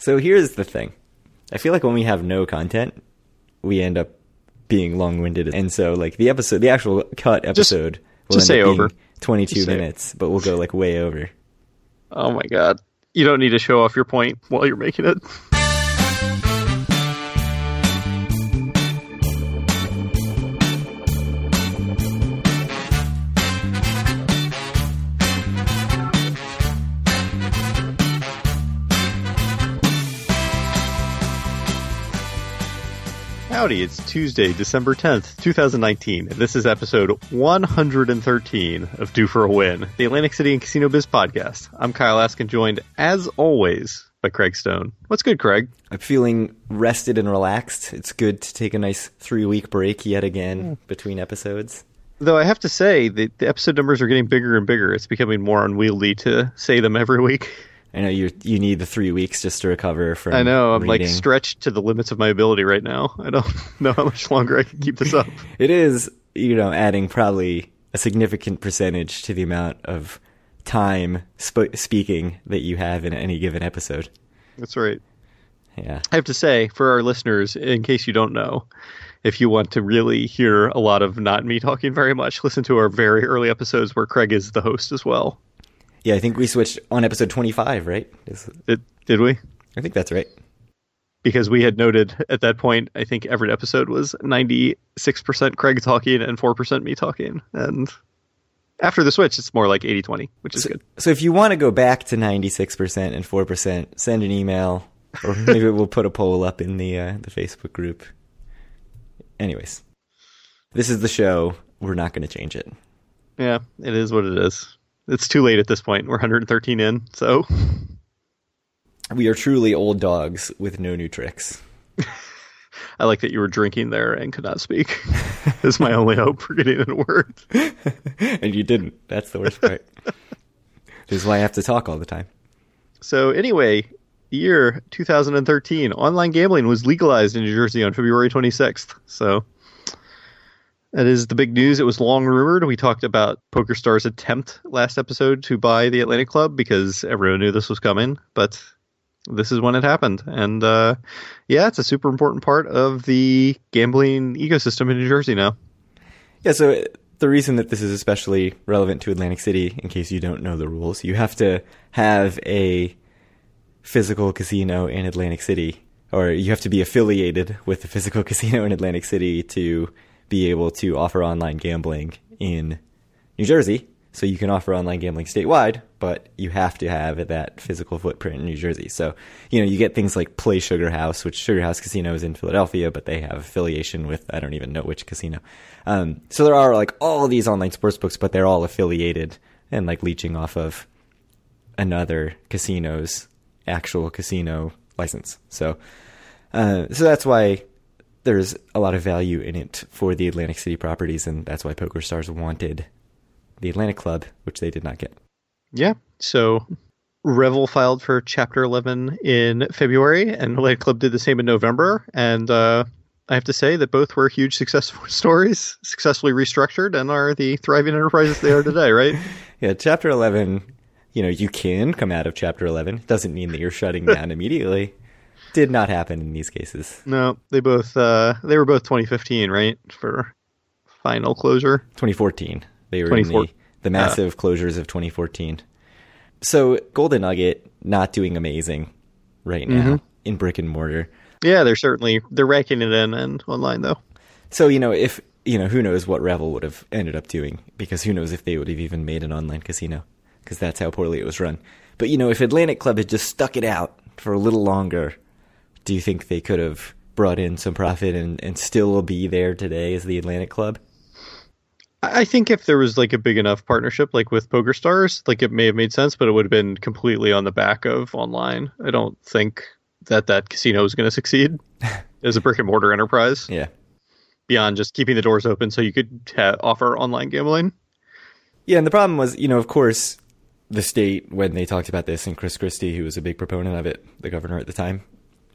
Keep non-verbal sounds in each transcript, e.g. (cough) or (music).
So here's the thing. I feel like when we have no content, we end up being long-winded, and so like the episode, the actual cut episode, will just say over. 22 Just say- minutes, but we'll go like way over. Oh my god. You don't need to show off your point while you're making it. Howdy, it's Tuesday, December 10th, 2019, and this is episode 113 of Due for a Win, the Atlantic City and Casino Biz podcast. I'm Kyle Askin, joined, as always, by Craig Stone. What's good, Craig? I'm feeling rested and relaxed. It's good to take a nice three-week break yet again hmm. between episodes. Though I have to say, the, the episode numbers are getting bigger and bigger. It's becoming more unwieldy to say them every week. I know you you need the three weeks just to recover from. I know, I'm like stretched to the limits of my ability right now. I don't (laughs) know how much longer I can keep this up. (laughs) It is, you know, adding probably a significant percentage to the amount of time sp- speaking that you have in any given episode. That's right. Yeah. I have to say, for our listeners, in case you don't know, if you want to really hear a lot of not me talking very much, listen to our very early episodes where Craig is the host as well. Yeah, I think we switched on episode 25, right? Is- Did, did we? I think that's right. Because we had noted at that point, I think every episode was 96% Craig talking and 4% me talking. And after the switch, it's more like 80 20, which is good. So if you want to go back to 96% and 4%, send an email or (laughs) maybe we'll put a poll up in the uh, the Facebook group. Anyways, this is the show. We're not going to change it. Yeah, it is what it is. It's too late at this point. We're 113 in, so We are truly old dogs with no new tricks. (laughs) I like that you were drinking there and could not speak. (laughs) is my only hope for getting in a word. (laughs) and you didn't. That's the worst part. this is why I have to talk all the time. So anyway, the year 2013, online gambling was legalized in New Jersey on February 26th. So that is the big news. It was long rumored. We talked about PokerStars' attempt last episode to buy the Atlantic Club because everyone knew this was coming, but this is when it happened. And uh, yeah, it's a super important part of the gambling ecosystem in New Jersey now. Yeah, so the reason that this is especially relevant to Atlantic City, in case you don't know the rules, you have to have a physical casino in Atlantic City, or you have to be affiliated with a physical (laughs) casino in Atlantic City to be able to offer online gambling in New Jersey. So you can offer online gambling statewide, but you have to have that physical footprint in New Jersey. So, you know, you get things like Play Sugar House, which Sugar House Casino is in Philadelphia, but they have affiliation with, I don't even know which casino. Um, so there are like all these online sports books, but they're all affiliated and like leeching off of another casino's actual casino license. So, uh, so that's why there's a lot of value in it for the Atlantic City properties, and that's why PokerStars wanted the Atlantic Club, which they did not get. Yeah. So Revel filed for Chapter 11 in February, and Atlantic Club did the same in November. And uh, I have to say that both were huge success (laughs) stories, successfully restructured, and are the thriving enterprises they are today, right? (laughs) Yeah, Chapter 11, you know, you can come out of Chapter 11. Doesn't mean that you're shutting down (laughs) immediately. Did not happen in these cases. No, they both uh, they were both 2015, right, for final closure. 2014. They were in the, the massive closures of 2014. So Golden Nugget not doing amazing right now in brick and mortar. Yeah, they're certainly they're raking it in and online though. So you know if you know who knows what Revel would have ended up doing because who knows if they would have even made an online casino because that's how poorly it was run. But you know if Atlantic Club had just stuck it out for a little longer, do you think they could have brought in some profit and, and still be there today as the Atlantic Club? I think if there was like a big enough partnership, like with Poker Stars, like it may have made sense, but it would have been completely on the back of online. I don't think that that casino is going to succeed (laughs) as a brick and mortar enterprise Yeah. beyond just keeping the doors open so you could ha- offer online gambling. Yeah, and the problem was, you know, of course, the state when they talked about this, and Chris Christie, who was a big proponent of it, the governor at the time,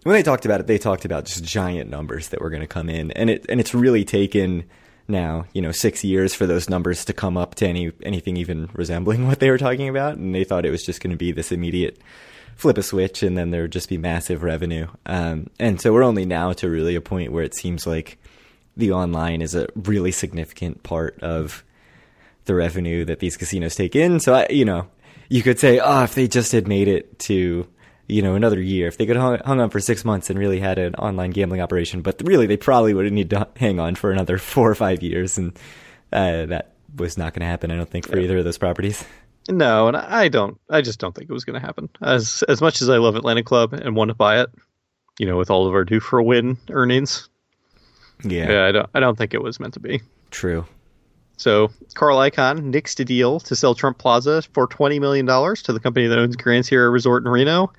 when they talked about it, they talked about just giant numbers that were going to come in, and it and it's really taken now, you know, six years for those numbers to come up to any anything even resembling what they were talking about, and they thought it was just going to be this immediate flip a switch and then there would just be massive revenue. Um, and so we're only now to really a point where it seems like the online is a really significant part of the revenue that these casinos take in. So I, you know, you could say, oh, if they just had made it to, you know, another year, if they could hung, hung on for six months and really had an online gambling operation, but really they probably would need to hang on for another (laughs) four or five years. And, uh, that was not going to happen, I don't think, for either of those properties. No, and I don't. I just don't think it was going to happen. As as much as I love Atlantic Club and want to buy it, you know, with all of our due for a win earnings, Yeah, yeah, I don't. I don't think it was meant to be. true. So Carl Icahn nixed a deal to sell Trump Plaza for twenty million dollars to the company that owns Grand Sierra Resort in Reno,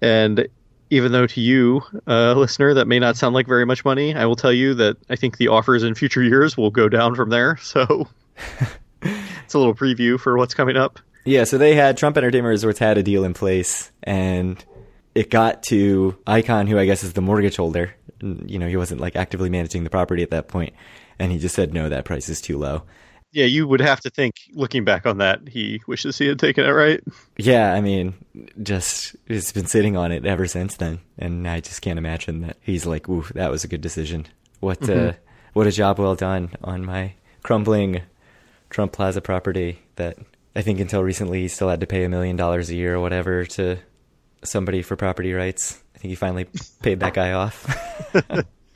and even though to you, uh, listener, that may not sound like very much money, I will tell you that I think the offers in future years will go down from there. (laughs) So (laughs) it's a little preview for what's coming up. Yeah, so they had Trump Entertainment Resorts had a deal in place, and it got to Icahn, who I guess is the mortgage holder. You know, he wasn't like actively managing the property at that point, and he just said, "No, that price is too low." Yeah, you would have to think, looking back on that, he wishes he had taken it right. Yeah, I mean, just he's been sitting on it ever since then, and I just can't imagine that he's like, "Ooh, that was a good decision." What uh, what a job well done on my crumbling Trump Plaza property that I think until recently he still had to pay a million dollars a year or whatever to somebody for property rights. I think he finally paid that guy off. (laughs)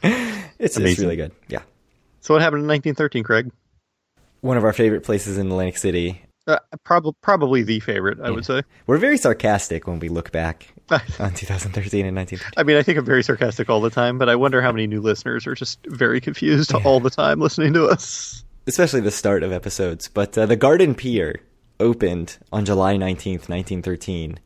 it's, it's Amazing. really good. Yeah. So what happened in 1913, Craig? One of our favorite places in Atlantic City. Uh, probably, probably the favorite, I would say. We're very sarcastic when we look back (laughs) on 2013 and 1913. I mean, I think I'm very sarcastic all the time, but I wonder how many new listeners are just very confused all the time listening to us. especially the start of episodes. But uh, the Garden Pier opened on July 19th, 1913.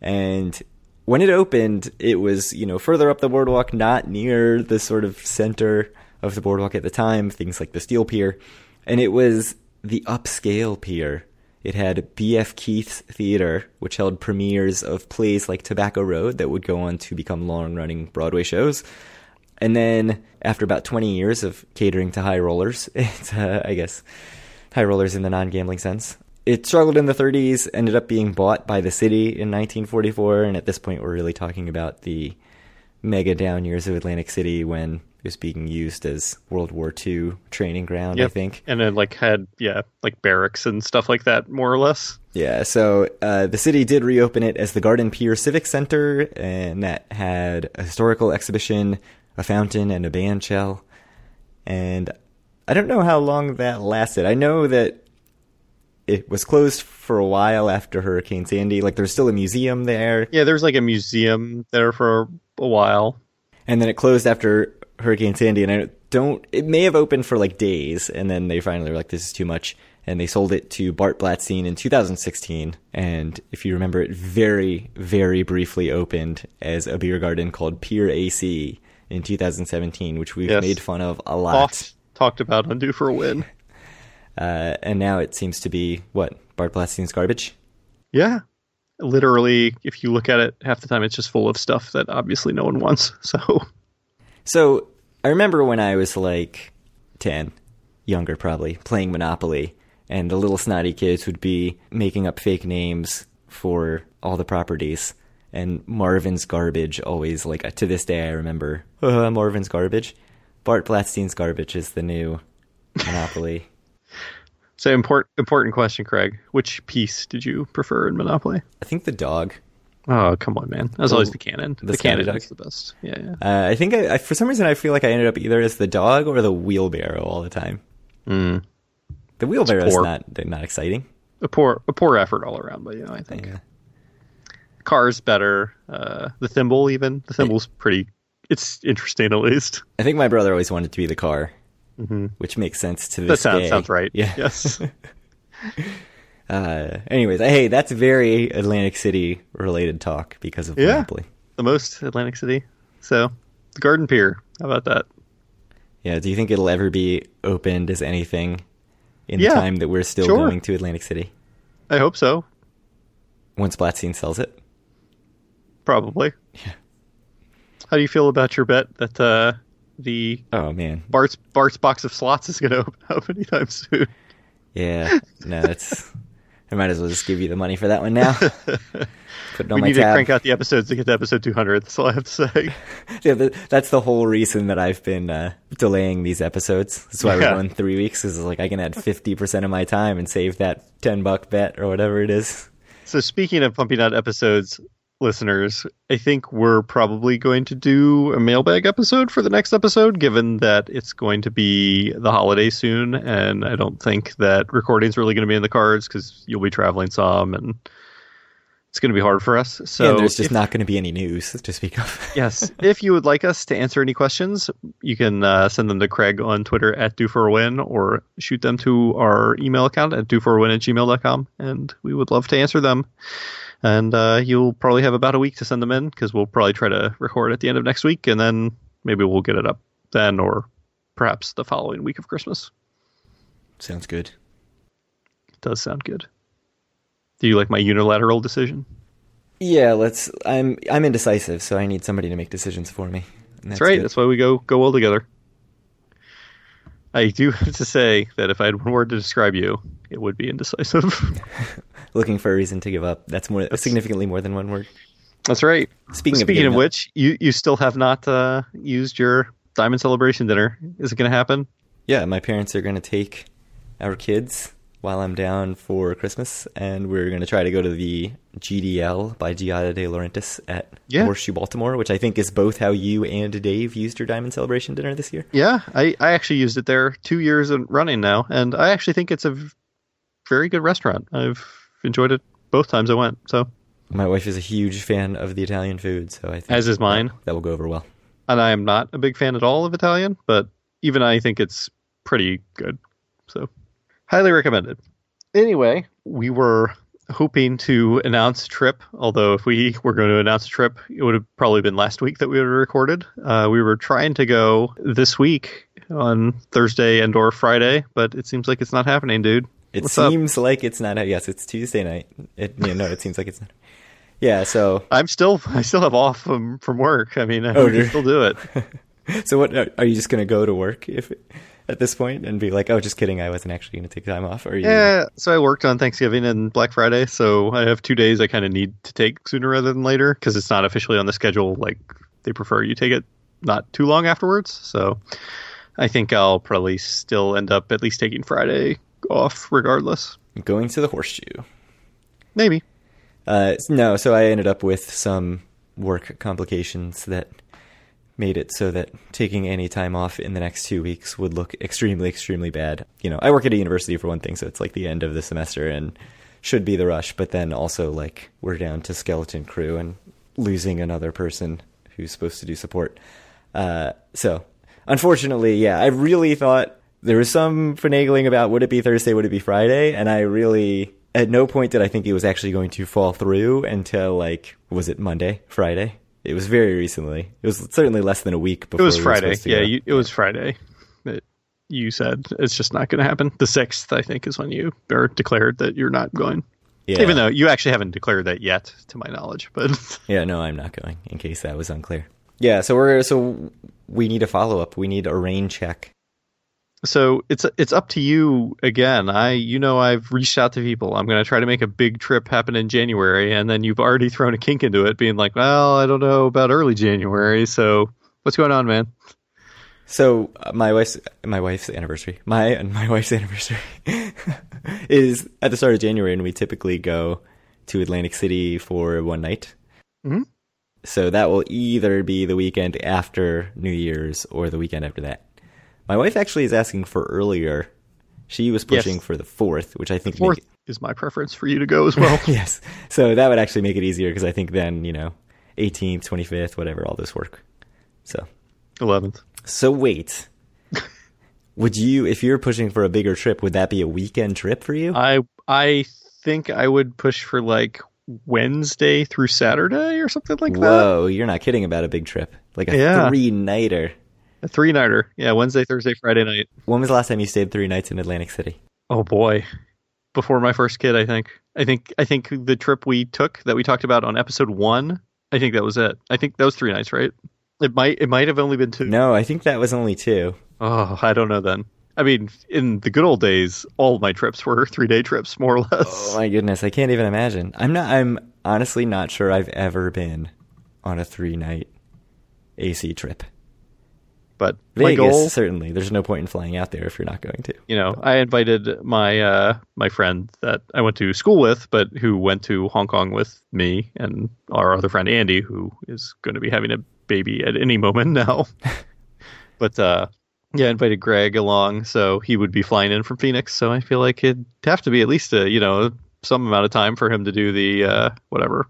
And when it opened, it was, you know, further up the boardwalk, not near the sort of center of the boardwalk at the time, things like the Steel Pier. And it was the upscale pier. It had B.F. Keith's Theater, which held premieres of plays like Tobacco Road that would go on to become long running Broadway shows. And then after about 20 years of catering to high rollers, (laughs) it's, uh, I guess, high rollers in the non gambling sense, it struggled in the 30s, ended up being bought by the city in 1944. And at this point, we're really talking about the mega down years of Atlantic City when it was being used as World War II training ground, I think. And then, like, had, yeah, like barracks and stuff like that, more or less. Yeah, so uh, the city did reopen it as the Garden Pier Civic Center, and that had a historical exhibition, a fountain, and a band shell. And I don't know how long that lasted. I know that it was closed for a while after Hurricane Sandy. Like, there's still a museum there, Yeah, there's like a museum there for a while. and then it closed after Hurricane Sandy. And I don't. It may have opened for like days, and then they finally were like, "This is too much." And they sold it to Bart Blatstein in 2016. And if you remember, it very, very briefly opened as a beer garden called Pier AC in 2017, which we've Yes. made fun of a lot. Oft talked about Undo for a Win. (laughs) Uh, and now it seems to be what Bart Blatstein's garbage. Yeah. Literally, if you look at it, half the time it's just full of stuff that obviously no one wants. (laughs) So, So I remember when I was like 10, younger probably, playing Monopoly, and the little snotty kids would be making up fake names for all the properties. And Marvin's Garbage always, like, to this day, I remember, uh, Marvin's Garbage. Bart Blatstein's Garbage is the new Monopoly. (laughs) so important important question, Craig. Which piece did you prefer in Monopoly? I think the dog. Oh, come on, man. That's always the cannon. the The, cannon Scotty is the best. Yeah, yeah. Uh, I think I, I, for some reason, I feel like I ended up either as the dog or the wheelbarrow all the time. Mm. The wheelbarrow is not not exciting. A poor a poor effort all around, but you know, I think Yeah. car's better. Uh, the thimble, even the thimble's pretty. It's interesting at least. I think my brother always wanted to be the car, Mhm. which makes sense to this. That sounds day. sounds right. Yeah. Yes. (laughs) (laughs) Uh, anyways, hey, that's very Atlantic City related talk because of Yeah. Monopoly. the most Atlantic City. So, the Garden Pier. How about that? Yeah. Do you think it'll ever be opened as anything in Yeah, the time that we're still sure. going to Atlantic City? I hope so. Once Blatstein sells it. Probably. Yeah. How do you feel about your bet that uh, the Oh man. Bart's Bart's box of slots is going (laughs) to open up anytime soon? Yeah. No, it's (laughs) I might as well just give you the money for that one now. (laughs) Put it on we my need to crank out the episodes to get to episode 200. That's all I have to say. (laughs) Yeah, that's the whole reason that I've been uh, delaying these episodes. That's why Yeah. we're going three weeks. Is like I can add fifty percent of my time and save that ten buck bet or whatever it is. So speaking of pumping out episodes, listeners, I think we're probably going to do a mailbag episode for the next episode, given that it's going to be the holiday soon, and I don't think that recording's really going to be in the cards because you'll be traveling some, and it's going to be hard for us. So and there's just if- not going to be any news to speak of. (laughs) yes, if you would like us to answer any questions, you can uh, send them to Craig on Twitter at do for a win or shoot them to our email account at do for a win at gmail.com, and we would love to answer them. And uh, you'll probably have about a week to send them in because we'll probably try to record at the end of next week, and then maybe we'll get it up then or perhaps the following week of Christmas. Sounds good. does sound good. Do you like my unilateral decision? Yeah, let's. I'm I'm indecisive, so I need somebody to make decisions for me. And That's, right. good. That's why we go go well together. I do (laughs) have to say that if I had one word to describe you, it would be indecisive. (laughs) Looking for a reason to give up. That's more significantly more than one word. That's right. Speaking, Speaking of, of which, you you still have not uh, used your diamond celebration dinner. Is it going to happen? yeah, my parents are going to take our kids while I'm down for Christmas, and we're going to try to go to the GDL by Giada de Laurentiis at Yeah. Horseshoe Baltimore, which I think is both how you and Dave used your diamond celebration dinner this year. Yeah, I, I actually used it there two years running now, and I actually think it's a very good restaurant. I've enjoyed it both times I went. So, My wife is a huge fan of the Italian food, so I think as is mine. that will go over well. and I am not a big fan at all of Italian, but even I think it's pretty good. So, highly recommended. Anyway, we were hoping to announce a trip, although if we were going to announce a trip, it would have probably been last week that we would have recorded. Uh, we were trying to go this week on Thursday and or Friday, but it seems like it's not happening, dude. It What's up? seems like it's not. Yes, it's Tuesday night. It, you know, it seems like it's not. Yeah. So, I'm still I still have off from from work. I mean, I Oh, can still do it. (laughs) so what are, you just going to go to work if at this point and be like, oh, just kidding, I wasn't actually going to take time off? Or you, Yeah, so I worked on Thanksgiving and Black Friday, so I have two days I kind of need to take sooner rather than later because it's not officially on the schedule. Like they prefer you take it not too long afterwards. So I think I'll probably still end up at least taking Friday off regardless. going to the horseshoe? Maybe. Uh, no, so I ended up with some work complications that made it so that taking any time off in the next two weeks would look extremely, extremely bad. You know, I work at a university for one thing, so it's like the end of the semester and should be the rush, but then also like we're down to skeleton crew and losing another person who's supposed to do support. Uh, so unfortunately, yeah, I really thought there was some finagling about would it be Thursday, would it be Friday, and I really at no point did I think it was actually going to fall through until like was it Monday, Friday? It was very recently. It was certainly less than a week before. It was we Friday. Yeah, you, it was Friday. that you said it's just not going to happen. The sixth, I think, is when you are declared that you're not going. yeah. Even though you actually haven't declared that yet, to my knowledge. But (laughs) Yeah, no, I'm not going. In case that was unclear. Yeah, so we're so we need a follow up. We need a rain check. So it's it's up to you again. I you know I've reached out to people. I'm going to try to make a big trip happen in January, and then you've already (laughs) thrown a kink into it, being like, "Well, I don't know about early January." So what's going on, man? So uh, my wife's my wife's anniversary, my and my (laughs) wife's anniversary (laughs) is at the start of January, and we typically go to Atlantic City for one night. Mhm. So that will either be the weekend after New Year's or the weekend after that. My wife actually is asking for earlier. She was Yes. pushing for the fourth, which I think make Fourth is my preference for you to go as well. (laughs) yes. So that would actually make it easier because I think then, you know, 18th, 25th, whatever, all this work. So, Eleventh. so wait. (laughs) would you, if you're pushing for a bigger trip, would that be a weekend trip for you? I I think I would push for like Wednesday through Saturday or something like that. Whoa, you're not kidding about a big trip. Like a Yeah. three nighter. A three nighter. Yeah, Wednesday, Thursday, Friday night. When was the last time you stayed three nights in Atlantic City? Oh boy. Before my first kid, I think. I think I think the trip we took that we talked about on episode one, I think that was it. I think that was three nights, right? It might it might have only been two. No, I think that was only two. Oh, I don't know then. I mean, in the good old days, all my trips were (laughs) three day trips, more or less. Oh my goodness, I can't even imagine. I'm not. I'm honestly not sure I've ever been on a three night AC trip. But my goal, certainly. There's no point in flying out there if you're not going to. you know, I invited my uh, my friend that I went to school with, but who went to Hong Kong with me and our other friend Andy, who is going to be having a baby at any moment (laughs) now. (laughs) but uh, yeah, I invited Greg along, so he would be flying in from Phoenix. So I feel like it'd have to be at least a you know some amount of time for him to do the uh, whatever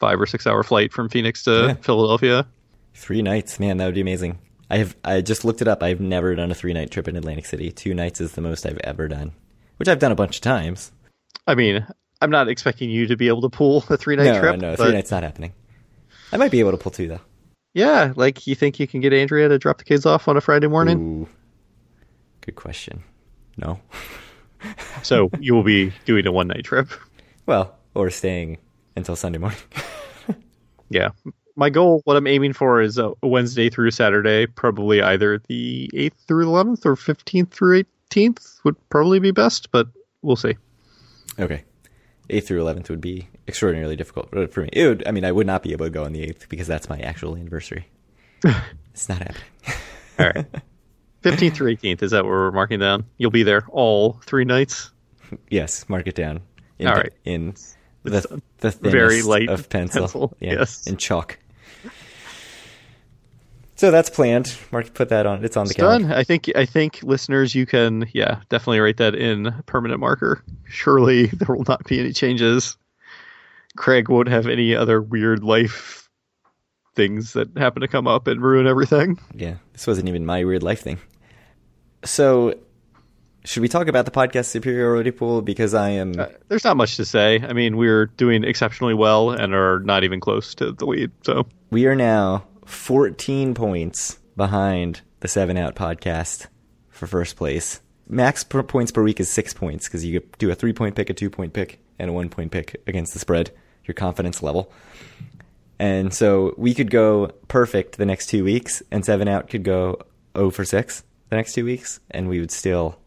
five or six hour flight from Phoenix to Yeah. Philadelphia. Three nights, man, that would be amazing. I have. I just looked it up. I've never done a three night trip in Atlantic City. Two nights is the most I've ever done, which I've done a bunch of times. I mean, I'm not expecting you to be able to pull a three night no, trip. no, but- three nights not happening. I might be able to pull two though. Yeah, like you think you can get Andrea to drop the kids off on a Friday morning? Ooh, good question. No. (laughs) So you will be doing a one night trip. Well, or staying until Sunday morning. (laughs) Yeah. My goal, what I'm aiming for is a Wednesday through Saturday, probably either the 8th through 11th or 15th through 18th would probably be best, but we'll see. okay. Eighth through eleventh would be extraordinarily difficult for me. It would. I mean, I would not be able to go on the eighth because that's my actual anniversary. (laughs) it's not happening. (laughs) All right. 15th through 18th, is that what we're marking down? You'll be there all three nights? yes, mark it down. In, All right. In the the very light of pencil. pencil, Yeah, yes. In chalk. So that's planned. Mark, put that on. It's on the It's calendar. done. I think I think listeners, you can yeah definitely write that in permanent marker. Surely (laughs) there will not be any changes. Craig won't have any other weird life things that happen to come up and ruin everything. Yeah, this wasn't even my weird life thing. So, should we talk about the podcast superiority pool? Because I am. Uh, there's not much to say. I mean, we're doing exceptionally well and are not even close to the lead. So we are now 14 points behind the Seven Out podcast for first place. Max per points per week is six points because you do a three point pick, a two point pick, and a one point pick against the spread, your confidence level. And so we could go perfect the next two weeks, and Seven Out could go 0 for 6 the next two weeks, and we would still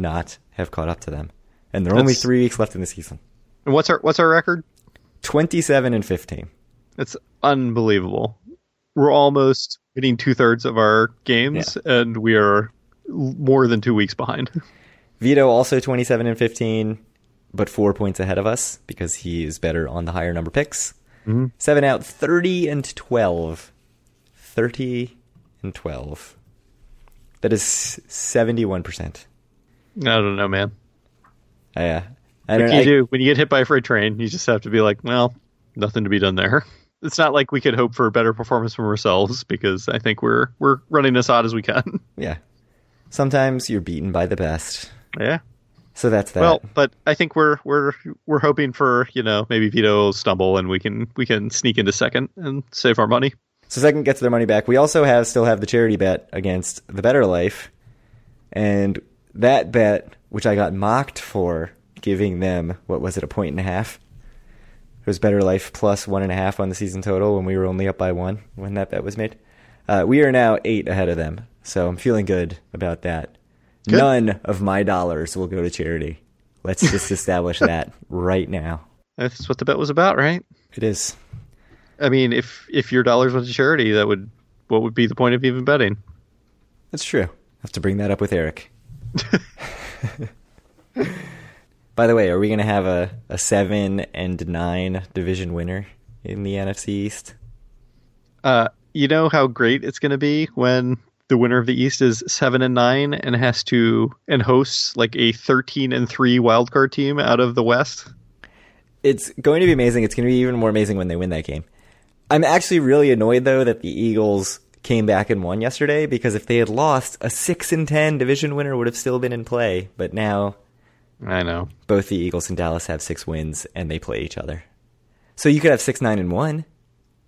not have caught up to them. And there are only three weeks left in the season and what's our what's our record? 27 and 15. It's unbelievable. We're almost hitting two thirds of our games, and we are more than two weeks behind. (laughs) Vito also 27 and 15, but four points ahead of us because he is better on the higher number picks. Mm-hmm. Seven out, 30 and 12. 30 and 12. That is 71%. I don't know, man. Uh, yeah. I do you I- do when you get hit by a freight train? You just have to be like, well, nothing to be done there. (laughs) It's not like we could hope for a better performance from ourselves because I think we're we're running as hot as we can. (laughs) Yeah. Sometimes you're beaten by the best. yeah. So that's that. Well, but I think we're we're we're hoping for you know maybe Vito will stumble and we can we can sneak into second and save our money. So second gets their money back. We also have still have the charity bet against the Better Life, and that bet, which I got mocked for giving them what was it a point and a half. It was Better Life plus one and a half on the season total when we were only up by one when that bet was made. Uh, we are now eight ahead of them, so I'm feeling good about that. Good. None of my dollars will go to charity. Let's just (laughs) establish that right now. That's what the bet was about, right? It is. I mean, if if your dollars went to charity, that would what would be the point of even betting? That's true. I have to bring that up with Eric. (laughs) By the way, are we going to have a, a seven and nine division winner in the NFC East? Uh, you know how great it's going to be when the winner of the East is seven and nine and has to and hosts like a thirteen and three wildcard team out of the West. It's going to be amazing. It's going to be even more amazing when they win that game. I'm actually really annoyed though that the Eagles came back and won yesterday because if they had lost, a six and ten division winner would have still been in play. But now I know. both the Eagles and Dallas have six wins and they play each other. So you could have six nine and one.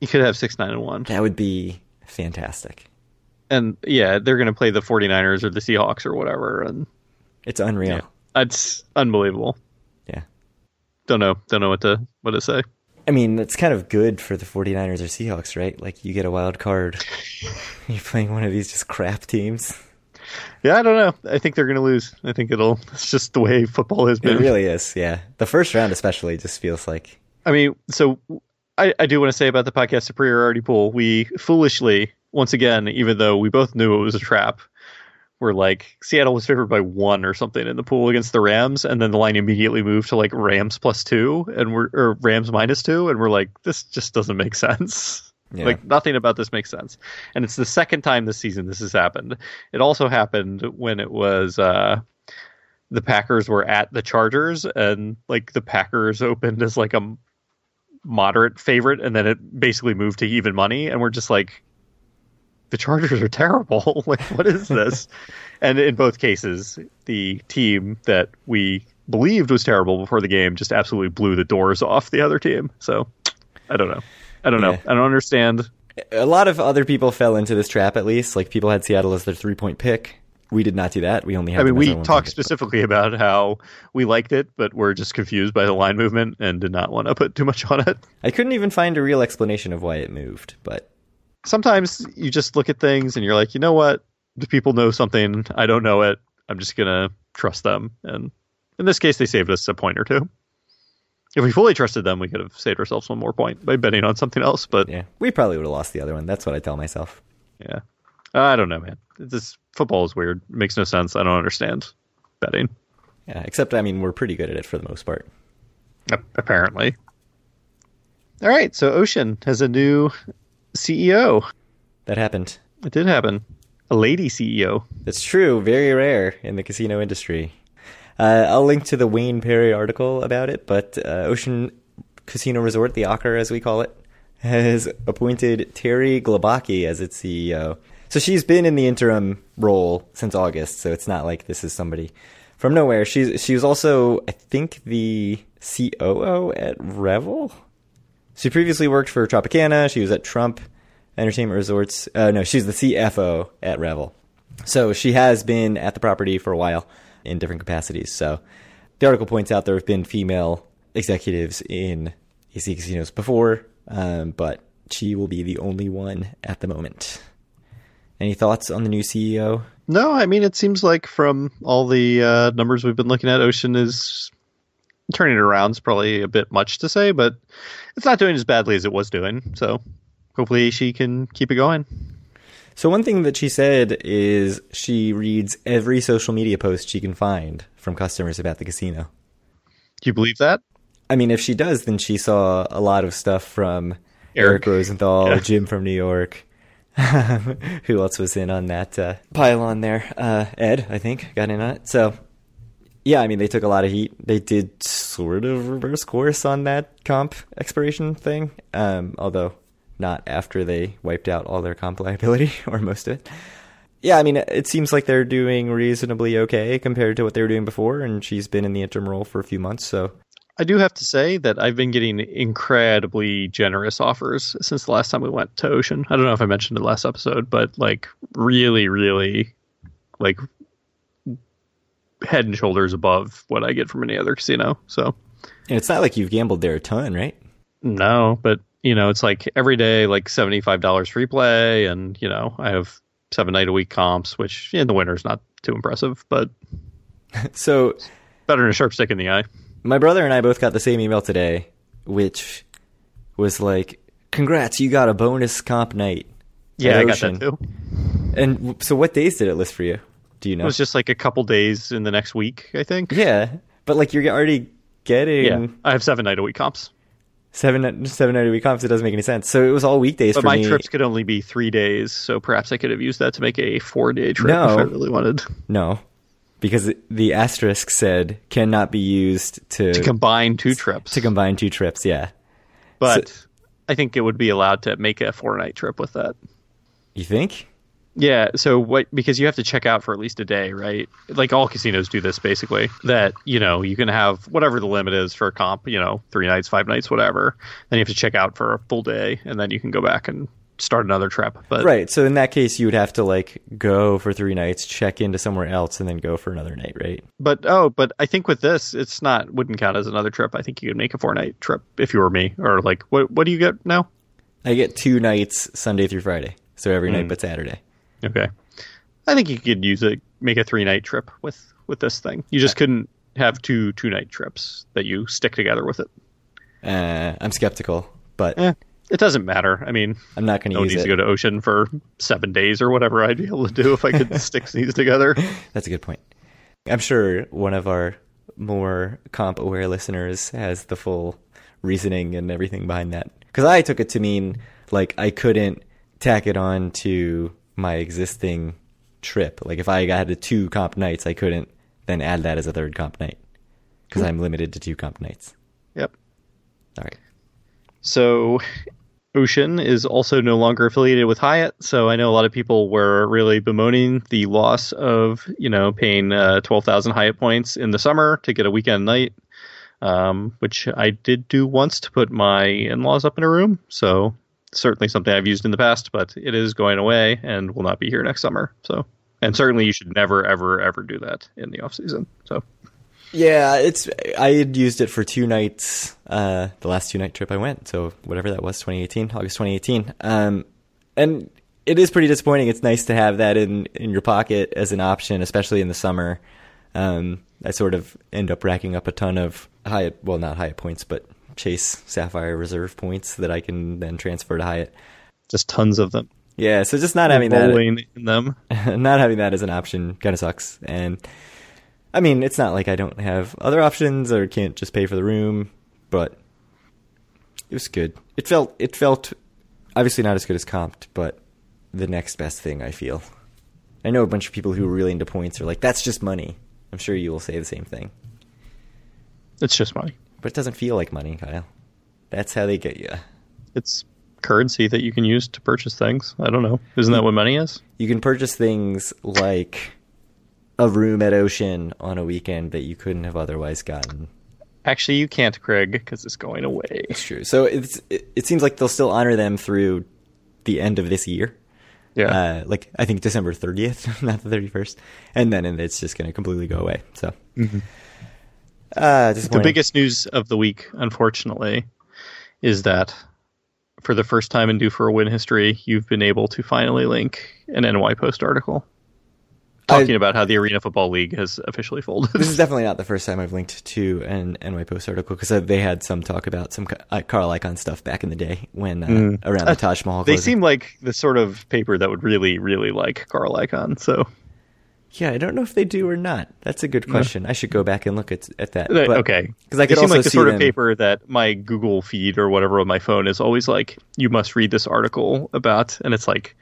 You could have six nine and one, That would be fantastic. and yeah, they're going to play the 49ers or the Seahawks or whatever, and It's unreal. yeah, it's unbelievable. Yeah. Don't know, don't know what to what to say. I mean, it's kind of good for the 49ers or Seahawks, right? Like, you get a wild card. (laughs) You're playing one of these just crap teams. Yeah, I don't know. I think they're going to lose. I think it'll. It's just the way football has been. It really is. Yeah, the first round especially just feels like. I mean, so I, I do want to say about the podcast superiority pool. We foolishly, once again, even though we both knew it was a trap, were like Seattle was favored by one or something in the pool against the Rams, and then the line immediately moved to like Rams plus two, and we're or Rams minus two, and we're like, this just doesn't make (laughs) sense. Yeah. Like nothing about this makes sense. And it's the second time this season this has happened. It also happened when it was uh the Packers were at the Chargers and like the Packers opened as like a moderate favorite and then it basically moved to even money and we're just like the Chargers are terrible. (laughs) like what is this? (laughs) and in both cases the team that we believed was terrible before the game just absolutely blew the doors off the other team. So I don't know. I don't know. Yeah. I don't understand. A lot of other people fell into this trap. At least, like people had Seattle as their three point pick. We did not do that. We only had. I mean, we talked pick. specifically about how we liked it, but we're just confused by the line movement and did not want to put too much on it. I couldn't even find a real explanation of why it moved, but Sometimes you just look at things and you're like, you know what? The people know something. I don't know it. I'm just gonna trust them. And in this case, they saved us a point or two. If we fully trusted them, we could have saved ourselves one more point by betting on something else. But yeah, we probably would have lost the other one. That's what I tell myself. yeah, I don't know, man. This football is weird. It makes no sense. I don't understand betting. Yeah, except I mean, we're pretty good at it for the most part. Apparently. All right, so Ocean has a new CEO. That happened. It did happen. A lady CEO. That's true. Very rare in the casino industry. Uh, I'll link to the Wayne Perry article about it, but uh, Ocean Casino Resort, the Ocker as we call it, has appointed Terry Glebocki as its CEO. So she's been in the interim role since August, so it's not like this is somebody from nowhere. She's she was also, I think, the COO at Revel. She previously worked for Tropicana. She was at Trump Entertainment Resorts. Uh, no, she's the CFO at Revel. So she has been at the property for a while in different capacities. So the article points out there have been female executives in AC casinos before, um, but she will be the only one at the moment. Any thoughts on the new CEO? No, I mean, it seems like from all the uh, numbers we've been looking at, Ocean is turning it around. Is probably a bit much to say, but it's not doing as badly as it was doing. So hopefully she can keep it going. So one thing that she said is she reads every social media post she can find from customers about the casino. Do you believe that? I mean, if she does, then she saw a lot of stuff from Eric. Eric, Rosenthal, Yeah. Jim from New York. (laughs) Who else was in on that uh, pylon there? Uh, Ed, I think, got in on it. So, yeah, I mean, they took a lot of heat. They did sort of reverse course on that comp expiration thing, um, although not after they wiped out all their comp (laughs) liability or most of it. Yeah, I mean, it seems like they're doing reasonably okay compared to what they were doing before, and she's been in the interim role for a few months, so I do have to say that I've been getting incredibly generous offers since the last time we went to Ocean. I don't know if I mentioned it last episode, but like really, really, like head and shoulders above what I get from any other casino. So And it's not like you've gambled there a ton, right? no, but you know, it's like every day, like seventy five dollars free play, and you know, I have seven night a week comps, which in the winter is not too impressive, but (laughs) So better than a sharp stick in the eye. my brother and I both got the same email today, which was like, "Congrats, you got a bonus comp night." Yeah, I got that too. And so, what days did it list for you? Do you It know? was just like a couple days in the next week, I think. yeah, but like you're already getting Yeah, I have seven night a week comps. seven seven night a week comps. It doesn't make any sense. So it was all weekdays But my me. trips could only be three days, so perhaps I could have used that to make a four day trip No. if I really wanted No, because the asterisk said cannot be used to to combine two trips. to combine two trips. Yeah, but I think it would be allowed to make a four night trip with that. you think? Yeah, so what because you have to check out for at least a day, right? Like all casinos do this basically. That, you know, you can have whatever the limit is for a comp, you know, three nights, five nights, whatever. Then you have to check out for a full day and then you can go back and start another trip. But Right. So in that case, you would have to like go for three nights, check into somewhere else, and then go for another night, right? but oh, but I think with this it's not wouldn't count as another trip. I think you could make a four night trip if you were me. Or like what what do you get now? I get two nights Sunday through Friday, so every night mm. but Saturday. Okay. I think you could use it, make a three night trip with with this thing. You just couldn't have two two night trips that you stick together with it. Uh, I'm skeptical, but Eh, it doesn't matter. I mean, I'm not going to use needs it. to go to Ocean for seven days or whatever I'd be able to do if I could (laughs) stick these together. That's a good point. I'm sure one of our more comp aware listeners has the full reasoning and everything behind that. Because I took it to mean like I couldn't tack it on to my existing trip. Like if I had two comp nights, I couldn't then add that as a third comp night because I'm limited to two comp nights. Yep. All right. So Ocean is also no longer affiliated with Hyatt. So I know a lot of people were really bemoaning the loss of, you know, paying uh, 12,000 Hyatt points in the summer to get a weekend night, um, which I did do once to put my in laws up in a room. So certainly something I've used in the past, but it is going away and will not be here next summer. So, and certainly you should never, ever, ever do that in the off season. So, Yeah, it's I had used it for two nights. Uh, the last two night trip I went, so whatever that was, 2018, August 2018. Um, and it is pretty disappointing. It's nice to have that in in your pocket as an option, especially in the summer. Um, I sort of end up racking up a ton of high, well, not Hyatt points, but Chase Sapphire Reserve points that I can then transfer to Hyatt. just tons of them. Yeah, so just not having that in them. (laughs) not having that as an option kind of sucks. And I mean, it's not like I don't have other options or can't just pay for the room, but it was good. It felt it felt obviously not as good as comped, but the next best thing I feel. I know a bunch of people who are really into points are like, that's just money. I'm sure you will say the same thing. It's just money. But it doesn't feel like money, Kyle. That's how they get you. It's currency that you can use to purchase things. I don't know. Isn't that what money is? You can purchase things like a room at Ocean on a weekend that you couldn't have otherwise gotten. Actually, you can't, Craig, because it's going away. It's true. So it's it, it seems like they'll still honor them through the end of this year. Yeah. Uh, like I think December 30th, (laughs) not the 31st, and then it's just going to completely go away. So, uh, the biggest news of the week, unfortunately, is that for the first time in Due for a Win history, you've been able to finally link an NY Post article talking I- about how the Arena Football League has officially folded. This is (laughs) definitely not the first time I've linked to an NY Post article because they had some talk about some uh, Carl Icahn stuff back in the day when uh, around the Taj Mahal. Mm. they seem like the sort of paper that would really, really like Carl Icahn. So, Yeah, I don't know if they do or not. That's a good question. I should go back and look at at that. But- okay, because I could also like the sort them- of paper that my Google feed or whatever on my phone is always like, you must read this article about, and it's like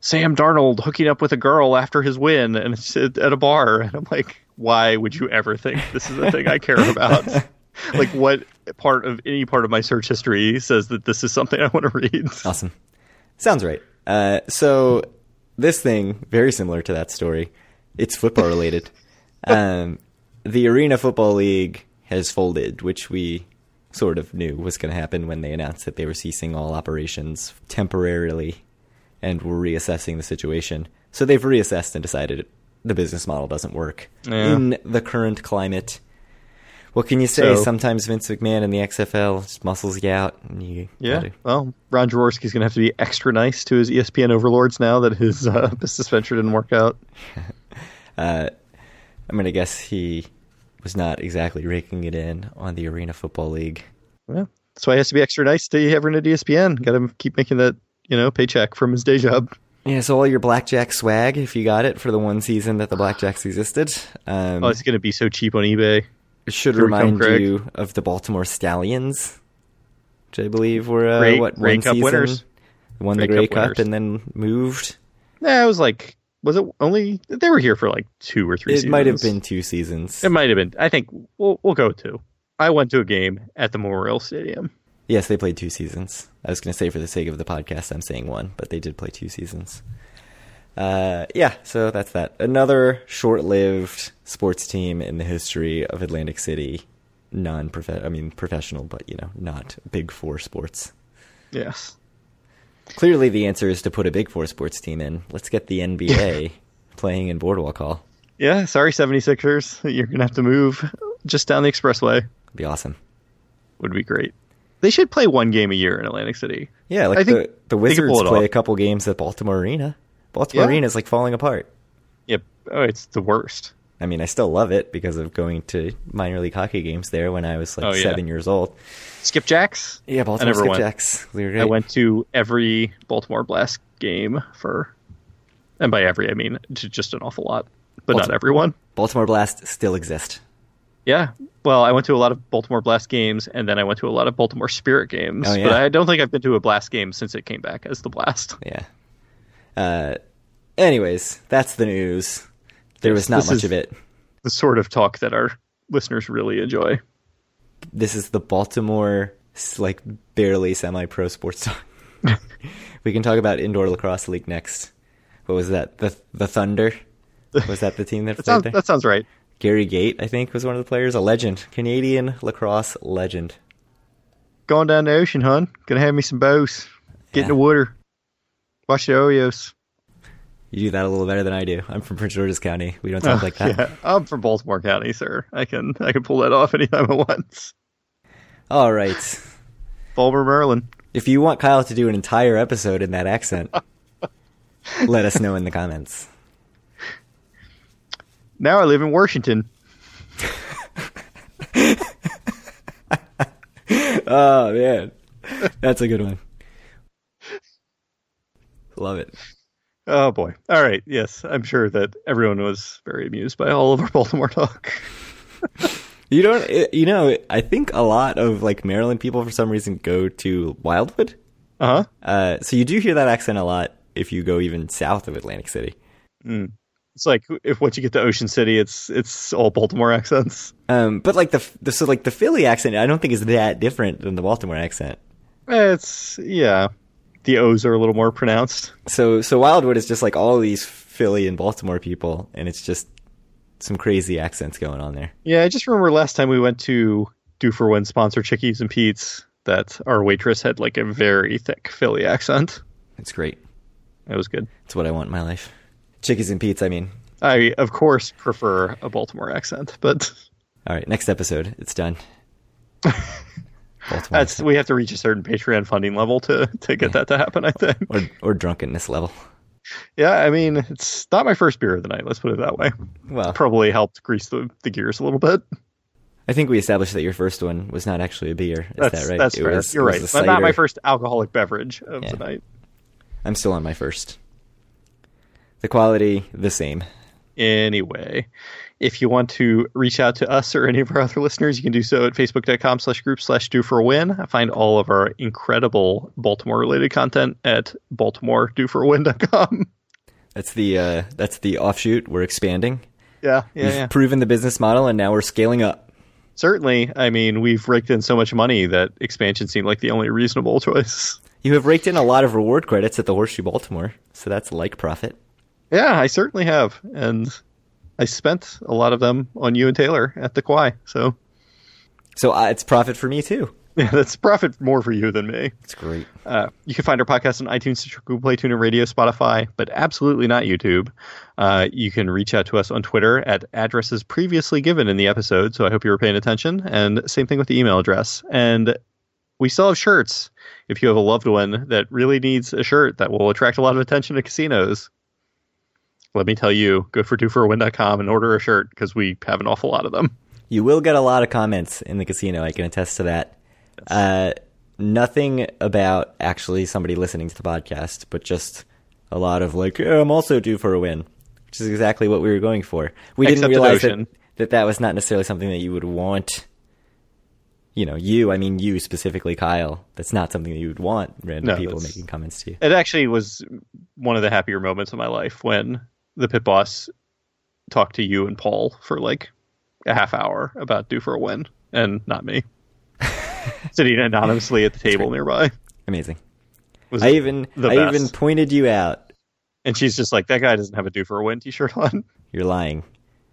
Sam Darnold hooking up with a girl after his win, and it's at at a bar, and I'm like, why would you ever think this is the thing I care about? (laughs) like, what part of any part of my search history says that this is something I want to read? Awesome. Sounds right. Uh, so this thing, very similar to that story, it's football related. (laughs) um, the Arena Football League has folded, which we sort of knew was going to happen when they announced that they were ceasing all operations temporarily and were reassessing the situation. So they've reassessed and decided the business model doesn't work Yeah. in the current climate. What can you say? So- Sometimes Vince McMahon in the XFL just muscles you out, and you Yeah. gotta- Well, Ron Jaworski's going to have to be extra nice to his ESPN overlords now that his uh, (laughs) business venture didn't work out. (laughs) Uh, I'm gonna guess he was not exactly raking it in on the Arena Football League. Yeah. That's why he has to be extra nice to everyone at ESPN. Got to keep making that, you know, paycheck from his day job. Yeah, so all your blackjack swag, if you got it for the one season that the blackjacks existed, um, Oh, it's going to be so cheap on eBay. It should here remind you of the Baltimore Stallions, which I believe were uh, Grey- what Grey one Cup season winners. won the Grey Grey Cup Cup, winners. and then moved. Yeah, it was like, was it only, they were here for like two or three It seasons. might have been two seasons. It might have been. I think we'll, we'll go two. I went to a game at the Memorial Stadium. Yes, they played two seasons. I was going to say for the sake of the podcast, I'm saying one, but they did play two seasons. Uh, yeah, so that's that. Another short-lived sports team in the history of Atlantic City. Non-prof, I mean professional, but you know, not Big Four sports. Yes. Clearly, the answer is to put a Big Four sports team in. Let's get the NBA (laughs) playing in Boardwalk Hall. Yeah, sorry, 76ers. You're going to have to move just down the expressway. It'd be awesome. Would be great. They should play one game a year in Atlantic City. Yeah, like I think the the could pull Wizards play off. a couple games at Baltimore Arena. Baltimore Yeah. Arena is like falling apart. Yep. Oh, it's the worst. I mean, I still love it because of going to minor league hockey games there when I was like Oh, yeah. seven years old. Skipjacks. Yeah, Baltimore went. Skipjacks. We. I went to every Baltimore Blast game for, and by every I mean just an awful lot, but not everyone. Baltimore Blast still exist. Yeah. Well, I went to a lot of Baltimore Blast games, and then I went to a lot of Baltimore Spirit games. Oh, yeah. But I don't think I've been to a Blast game since it came back as the Blast. Yeah. Uh, anyways, that's the news. There was not this much of it. The sort of talk that our listeners really enjoy. This is the Baltimore like barely semi-pro sports talk. (laughs) we can talk about indoor lacrosse league next. What was that? The the Thunder. Was that the team that (laughs) That played sounds, there? that sounds right. Gary Gait, I think, was one of the players. A legend, Canadian lacrosse legend. Going down the ocean, hun. Gonna have me some bows. Get in the water. Watch the Oreos. You do that a little better than I do. I'm from Prince George's County. We don't talk oh, like that. Yeah, I'm from Baltimore County, sir. I can I can pull that off anytime I want. All right. Baltimore, Maryland. If you want Kyle to do an entire episode in that accent, (laughs) let us know in the comments. Now I live in Washington. (laughs) Oh man, that's a good one. Love it. Oh boy. All right. Yes, I'm sure that everyone was very amused by all of our (laughs) Baltimore talk. (laughs) You don't, you know, I think a lot of like Maryland people for some reason go to Wildwood. Uh huh. Uh, so you do hear that accent a lot if you go even south of Atlantic City. It's like if once you get to Ocean City, it's it's all Baltimore accents. Um, but like the, the so like the Philly accent, I don't think is that different than the Baltimore accent. It's yeah. The O's are a little more pronounced. So so Wildwood is just like all these Philly and Baltimore people, and it's just some crazy accents going on there. Yeah, I just remember last time we went to Due for a Win sponsor Chickies and Pete's that our waitress had like a very thick Philly accent. It's great. It was good. It's what I want in my life. Chickies and Pete's. I mean. I of course prefer a Baltimore accent, but All right, next episode. It's done. (laughs) Baltimore that's we have to reach a certain Patreon funding level to to get that to happen. I think. or or drunkenness level. Yeah, I mean it's not my first beer of the night. Let's put it that way. Well, Probably helped grease the, the gears a little bit. I think we established that your first one was not actually a beer. Is That's that right? that's It fair. was- You're it right. But not my first alcoholic beverage of Yeah. the night. I'm still on my first. The quality, the same. Anyway, if you want to reach out to us or any of our other listeners, you can do so at facebook.com slash group slash due for win. Find all of our incredible Baltimore related content at baltimoredueforwin.com. That's the uh, that's the offshoot. We're expanding. Yeah, yeah, We've yeah. proven the business model, and now we're scaling up. Certainly. I mean, we've raked in so much money that expansion seemed like the only reasonable (laughs) choice. You have raked in a lot of reward credits at the Horseshoe Baltimore, so that's like profit. Yeah, I certainly have. And I spent a lot of them on you and Taylor at the Quai. So So uh, it's profit for me too. (laughs) yeah, that's profit more for you than me. It's great. Uh, you can find our podcast on iTunes, Google Play, TuneIn Radio, Spotify, but absolutely not YouTube. Uh, you can reach out to us on Twitter at addresses previously given in the episode. So I hope you were paying attention. And same thing with the email address. And we still have shirts. If you have a loved one that really needs a shirt that will attract a lot of attention at casinos, let me tell you, go for dueforwin.com and order a shirt because we have an awful lot of them. You will get a lot of comments in the casino. I can attest to that. Uh, nothing about actually somebody listening to the podcast, but just a lot of like, "Yeah, I'm also due for a win, which is exactly what we were going for. We Except didn't realize that, that that was not necessarily something that you would want. You know, you, I mean, you specifically, Kyle. That's not something that you would want random No, people making comments to you. It actually was one of the happier moments of my life when the pit boss talked to you and Paul for like a half hour about due for a win and not me. (laughs) Sitting anonymously at the table nearby. Amazing. Was I even, I best. even pointed you out. and she's just like, that guy doesn't have a due for a win t shirt on. You're lying.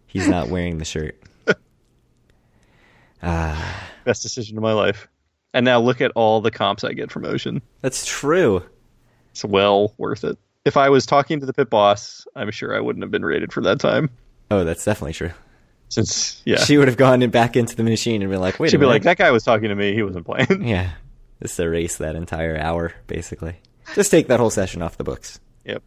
He's not wearing the shirt. (laughs) Ah, Best decision of my life. And now look at all the comps I get from Ocean. that's true. It's well worth it. If I was talking to the pit boss, I'm sure I wouldn't have been rated for that time. Oh, that's definitely true. Since yeah, She would have gone in back into the machine and been like, "Wait she'd be minute." like, that guy was talking to me. He wasn't playing. (laughs) yeah, just erase that entire hour, basically. Just take that whole session off the books. yep.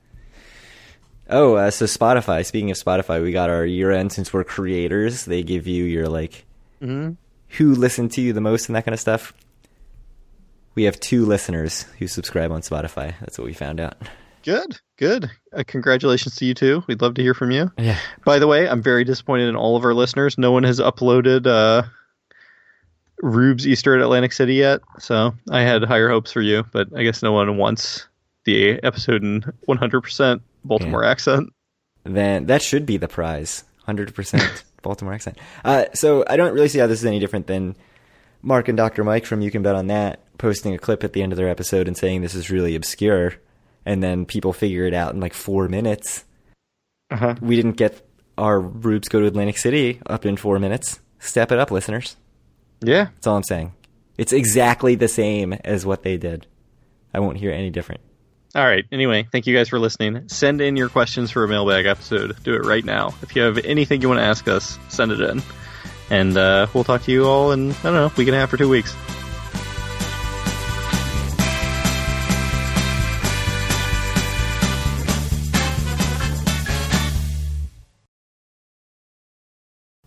Oh, uh, so Spotify. Speaking of Spotify, we got our year end since we're creators. They give you your like Mm-hmm. who listened to you the most and that kind of stuff. We have two listeners who subscribe on Spotify. That's what we found out. Good, good. Uh, congratulations to you too. We'd love to hear from you. Yeah. By the way, I'm very disappointed in all of our listeners. No one has uploaded uh, Rubes Go to at Atlantic City yet, so I had higher hopes for you, but I guess no one wants the episode in 100% Baltimore accent. Then that should be the prize. 100% (laughs) Baltimore accent. Uh, so I don't really see how this is any different than Mark and Dr. Mike from You Can Bet on That posting a clip at the end of their episode and saying this is really obscure. And then people figure it out in like four minutes. Uh-huh. We didn't get our Rubes Go to Atlantic City up in four minutes. Step it up, listeners. Yeah. That's all I'm saying. It's exactly the same as what they did. I won't hear any different. All right. Anyway, thank you guys for listening. Send in your questions for a mailbag episode. Do it right now. If you have anything you want to ask us, send it in. And uh, we'll talk to you all in, I don't know, week and a half or two weeks.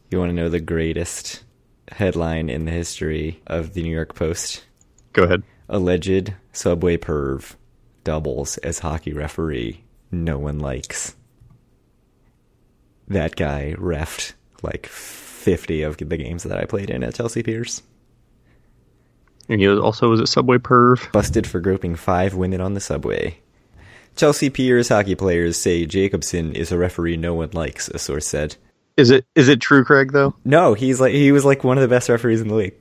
You want to know the greatest headline in the history of the New York Post? Go ahead. Alleged subway perv doubles as hockey referee. No one likes. That guy refed like 50 of the games that I played in at Chelsea Piers. And you also was it Subway Perv? Busted for groping five women on the subway. Chelsea Piers hockey players say Jacobson is a referee no one likes, a source said. Is it is it true, Craig? Though No, he's like he was like one of the best referees in the league.